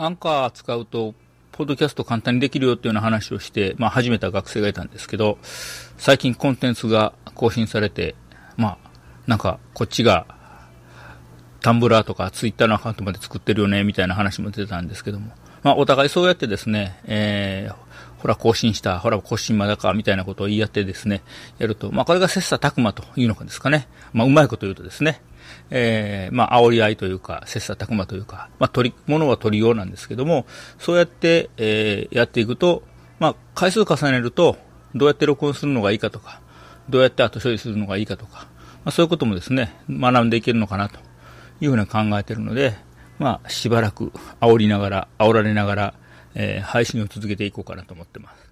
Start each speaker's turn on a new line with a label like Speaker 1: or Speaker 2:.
Speaker 1: アンカー使うと、ポッドキャスト簡単にできるよっていうような話をして、まあ始めた学生がいたんですけど、最近コンテンツが更新されて、まあ、なんかこっちがタンブラーとかツイッターのアカウントまで作ってるよね、みたいな話も出たんですけども。まあ、お互いそうやってですね、えー、ほら更新した、ほら更新まだか、みたいなことを言い合ってですね、やると、まあ、これが切磋琢磨というのかですかね。まあ、うまいこと言うとですね、えー、まあ、煽り合いというか、切磋琢磨というか、まあ、取り、ものは取りようなんですけども、そうやって、えー、やっていくと、まあ、回数重ねると、どうやって録音するのがいいかとか、どうやって後処理するのがいいかとか、まあ、そういうこともですね、学んでいけるのかなというふうに考えているので、まあ、しばらく煽りながら、煽られながら、えー、配信を続けていこうかなと思ってます。